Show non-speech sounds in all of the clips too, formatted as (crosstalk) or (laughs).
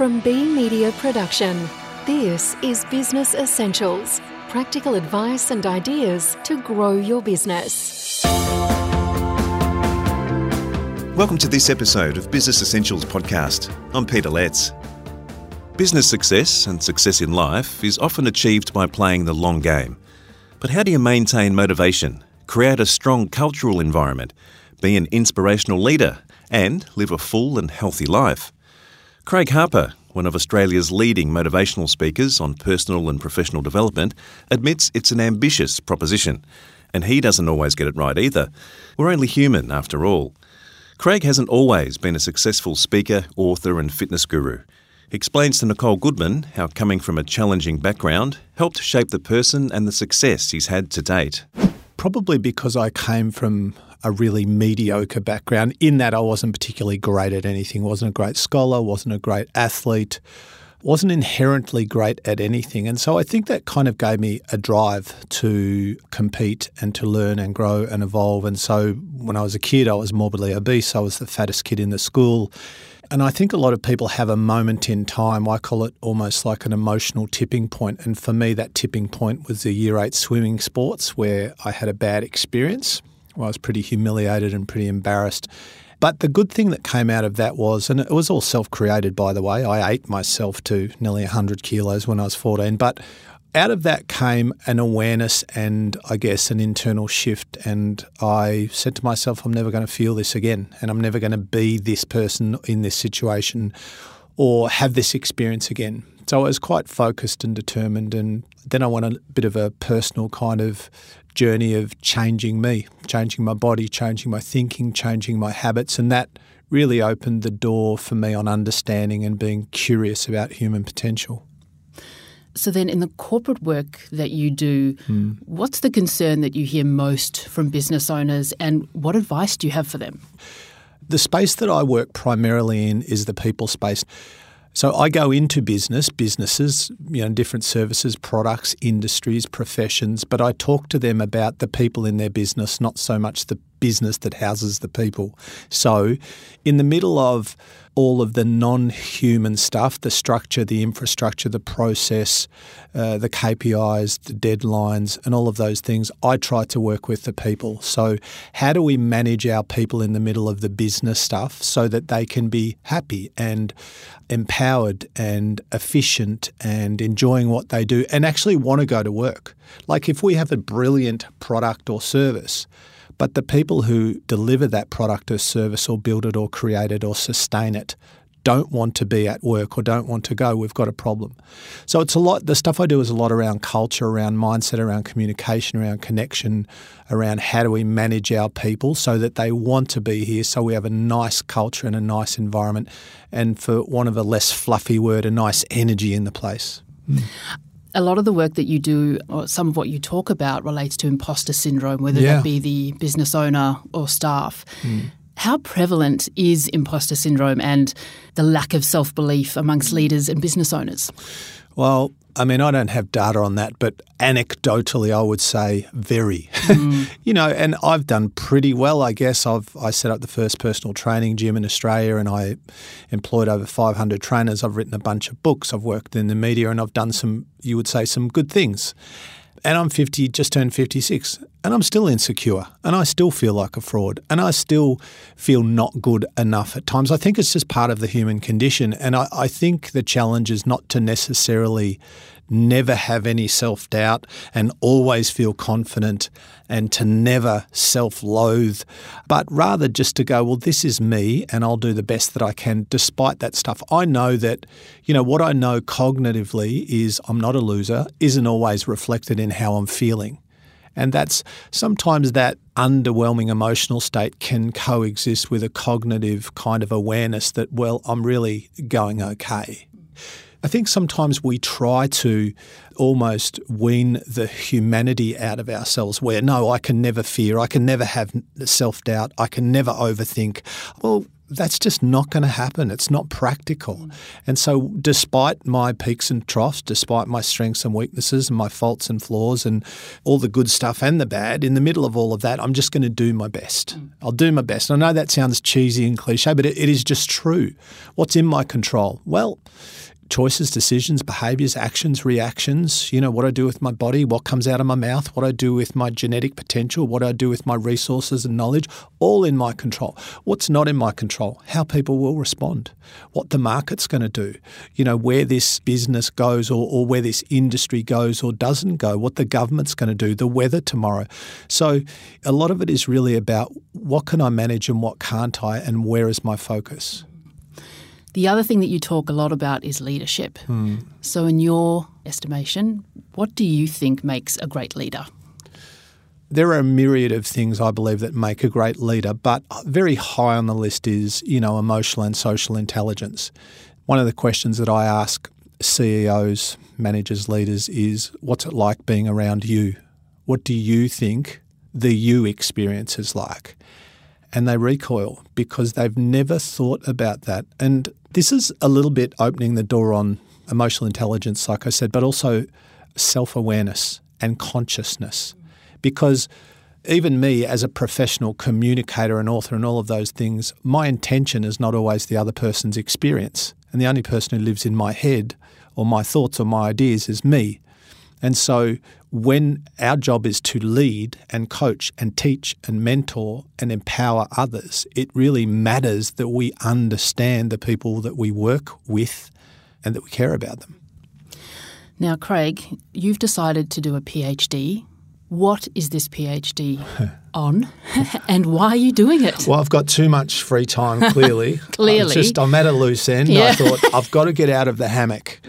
From B Media Production, this is Business Essentials practical advice and ideas to grow your business. Welcome to this episode of Business Essentials podcast. I'm Peter Letts. Business success and success in life is often achieved by playing the long game. But how do you maintain motivation, create a strong cultural environment, be an inspirational leader, and live a full and healthy life? Craig Harper, one of Australia's leading motivational speakers on personal and professional development, admits it's an ambitious proposition. And he doesn't always get it right either. We're only human, after all. Craig hasn't always been a successful speaker, author, and fitness guru. He explains to Nicole Goodman how coming from a challenging background helped shape the person and the success he's had to date. Probably because I came from a really mediocre background in that I wasn't particularly great at anything, wasn't a great scholar, wasn't a great athlete, wasn't inherently great at anything. And so I think that kind of gave me a drive to compete and to learn and grow and evolve. And so when I was a kid, I was morbidly obese. I was the fattest kid in the school. And I think a lot of people have a moment in time. I call it almost like an emotional tipping point. And for me, that tipping point was the year eight swimming sports where I had a bad experience. I was pretty humiliated and pretty embarrassed. But the good thing that came out of that was, and it was all self created, by the way, I ate myself to nearly 100 kilos when I was 14. But out of that came an awareness and I guess an internal shift. And I said to myself, I'm never going to feel this again. And I'm never going to be this person in this situation or have this experience again. So I was quite focused and determined. And then I went a bit of a personal kind of journey of changing me, changing my body, changing my thinking, changing my habits. And that really opened the door for me on understanding and being curious about human potential. So then, in the corporate work that you do, mm. what's the concern that you hear most from business owners, and what advice do you have for them? The space that I work primarily in is the people space. So I go into business, businesses, you know, different services, products, industries, professions, but I talk to them about the people in their business, not so much the business that houses the people. So, in the middle of all of the non human stuff the structure, the infrastructure, the process, uh, the KPIs, the deadlines, and all of those things I try to work with the people. So, how do we manage our people in the middle of the business stuff so that they can be happy and empowered and efficient and enjoying what they do and actually want to go to work? Like, if we have a brilliant product or service, but the people who deliver that product or service or build it or create it or sustain it don't want to be at work or don't want to go, we've got a problem. So it's a lot, the stuff I do is a lot around culture, around mindset, around communication, around connection, around how do we manage our people so that they want to be here, so we have a nice culture and a nice environment, and for one of a less fluffy word, a nice energy in the place. Mm a lot of the work that you do, or some of what you talk about, relates to imposter syndrome, whether yeah. that be the business owner or staff. Mm. How prevalent is imposter syndrome and the lack of self belief amongst leaders and business owners? Well, I mean, I don't have data on that, but anecdotally, I would say very. Mm. (laughs) you know, and I've done pretty well, I guess. I've I set up the first personal training gym in Australia, and I employed over 500 trainers. I've written a bunch of books. I've worked in the media, and I've done some, you would say, some good things. And I'm 50, just turned 56, and I'm still insecure, and I still feel like a fraud, and I still feel not good enough at times. I think it's just part of the human condition, and I, I think the challenge is not to necessarily never have any self doubt and always feel confident and to never self loathe, but rather just to go, well, this is me and I'll do the best that I can despite that stuff. I know that, you know, what I know cognitively is I'm not a loser, isn't always reflected in how I'm feeling. And that's sometimes that underwhelming emotional state can coexist with a cognitive kind of awareness that, well, I'm really going okay. I think sometimes we try to almost wean the humanity out of ourselves where, no, I can never fear, I can never have self doubt, I can never overthink. Well, that's just not going to happen. It's not practical. Mm. And so, despite my peaks and troughs, despite my strengths and weaknesses, and my faults and flaws, and all the good stuff and the bad, in the middle of all of that, I'm just going to do my best. Mm. I'll do my best. And I know that sounds cheesy and cliche, but it, it is just true. What's in my control? Well, choices, decisions, behaviors, actions, reactions, you know, what I do with my body, what comes out of my mouth, what I do with my genetic potential, what I do with my resources and knowledge, all in my control. What's not in my control? How people will respond, what the market's going to do, you know, where this business goes or, or where this industry goes or doesn't go, what the government's going to do, the weather tomorrow. So a lot of it is really about what can I manage and what can't I and where is my focus. The other thing that you talk a lot about is leadership. Hmm. So, in your estimation, what do you think makes a great leader? There are a myriad of things I believe that make a great leader, but very high on the list is, you know, emotional and social intelligence. One of the questions that I ask CEOs, managers, leaders is what's it like being around you? What do you think the you experience is like? And they recoil because they've never thought about that. And this is a little bit opening the door on emotional intelligence, like I said, but also self awareness and consciousness. Because even me, as a professional communicator and author and all of those things, my intention is not always the other person's experience. And the only person who lives in my head or my thoughts or my ideas is me. And so when our job is to lead and coach and teach and mentor and empower others, it really matters that we understand the people that we work with and that we care about them. Now, Craig, you've decided to do a PhD. What is this PhD (laughs) on (laughs) and why are you doing it? Well, I've got too much free time, clearly. (laughs) Clearly. I'm just I'm at a loose end. Yeah. I thought I've got to get out of the hammock.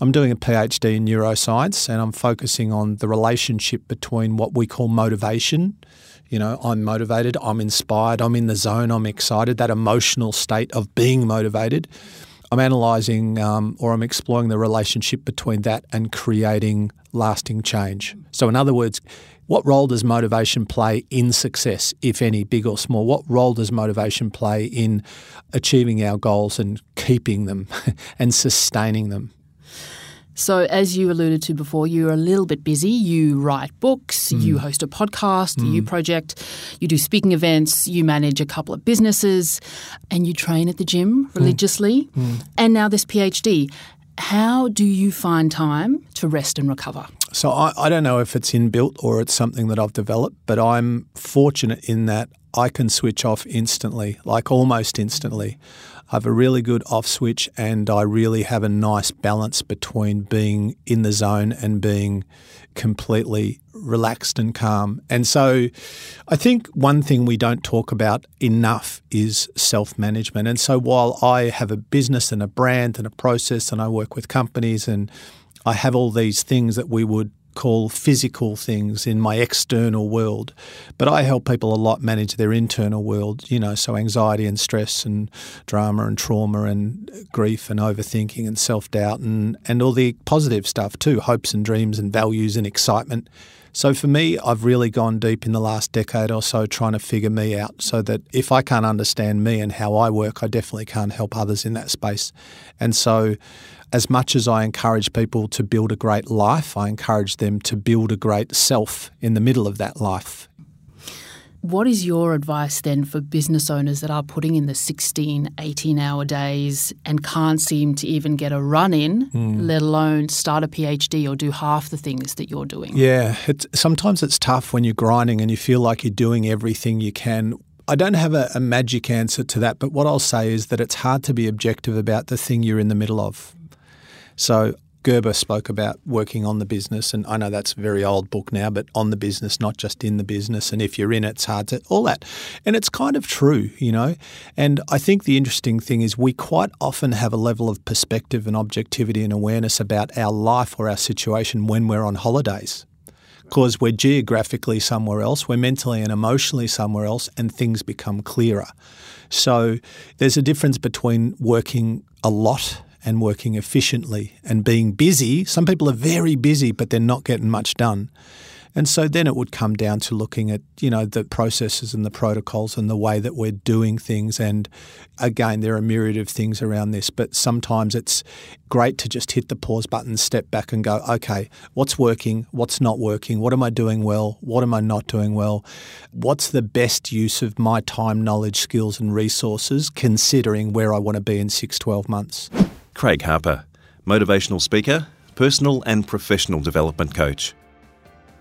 I'm doing a PhD in neuroscience and I'm focusing on the relationship between what we call motivation. You know, I'm motivated, I'm inspired, I'm in the zone, I'm excited, that emotional state of being motivated. I'm analysing um, or I'm exploring the relationship between that and creating lasting change. So, in other words, what role does motivation play in success, if any, big or small? What role does motivation play in achieving our goals and keeping them (laughs) and sustaining them? So, as you alluded to before, you're a little bit busy. You write books, mm. you host a podcast, the You mm. Project, you do speaking events, you manage a couple of businesses, and you train at the gym mm. religiously, and now this PhD. How do you find time to rest and recover? So I, I don't know if it's inbuilt or it's something that I've developed, but I'm fortunate in that I can switch off instantly, like almost instantly. I have a really good off switch and I really have a nice balance between being in the zone and being completely relaxed and calm. And so I think one thing we don't talk about enough is self management. And so while I have a business and a brand and a process and I work with companies and I have all these things that we would call physical things in my external world, but I help people a lot manage their internal world, you know, so anxiety and stress and drama and trauma and grief and overthinking and self doubt and, and all the positive stuff too, hopes and dreams and values and excitement. So for me, I've really gone deep in the last decade or so trying to figure me out so that if I can't understand me and how I work, I definitely can't help others in that space. And so as much as I encourage people to build a great life, I encourage them to build a great self in the middle of that life. What is your advice then for business owners that are putting in the 16, 18 hour days and can't seem to even get a run in, hmm. let alone start a PhD or do half the things that you're doing? Yeah, it's, sometimes it's tough when you're grinding and you feel like you're doing everything you can. I don't have a, a magic answer to that, but what I'll say is that it's hard to be objective about the thing you're in the middle of. So Gerber spoke about working on the business, and I know that's a very old book now, but on the business, not just in the business. And if you're in it, it's hard to all that. And it's kind of true, you know. And I think the interesting thing is we quite often have a level of perspective and objectivity and awareness about our life or our situation when we're on holidays. Because we're geographically somewhere else, we're mentally and emotionally somewhere else, and things become clearer. So there's a difference between working a lot and working efficiently and being busy. Some people are very busy, but they're not getting much done. And so then it would come down to looking at, you know, the processes and the protocols and the way that we're doing things. And again, there are a myriad of things around this, but sometimes it's great to just hit the pause button, step back and go, okay, what's working? What's not working? What am I doing well? What am I not doing well? What's the best use of my time, knowledge, skills, and resources, considering where I want to be in six, 12 months? Craig Harper, motivational speaker, personal and professional development coach.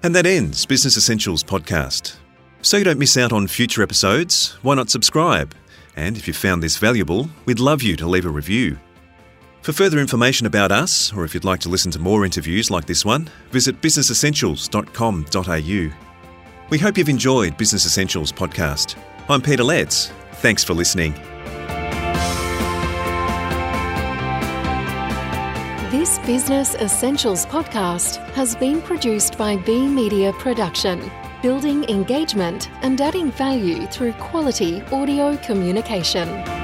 And that ends Business Essentials podcast. So you don't miss out on future episodes, why not subscribe? And if you found this valuable, we'd love you to leave a review. For further information about us, or if you'd like to listen to more interviews like this one, visit businessessentials.com.au. We hope you've enjoyed Business Essentials podcast. I'm Peter Letts. Thanks for listening. This Business Essentials podcast has been produced by B Media Production, building engagement and adding value through quality audio communication.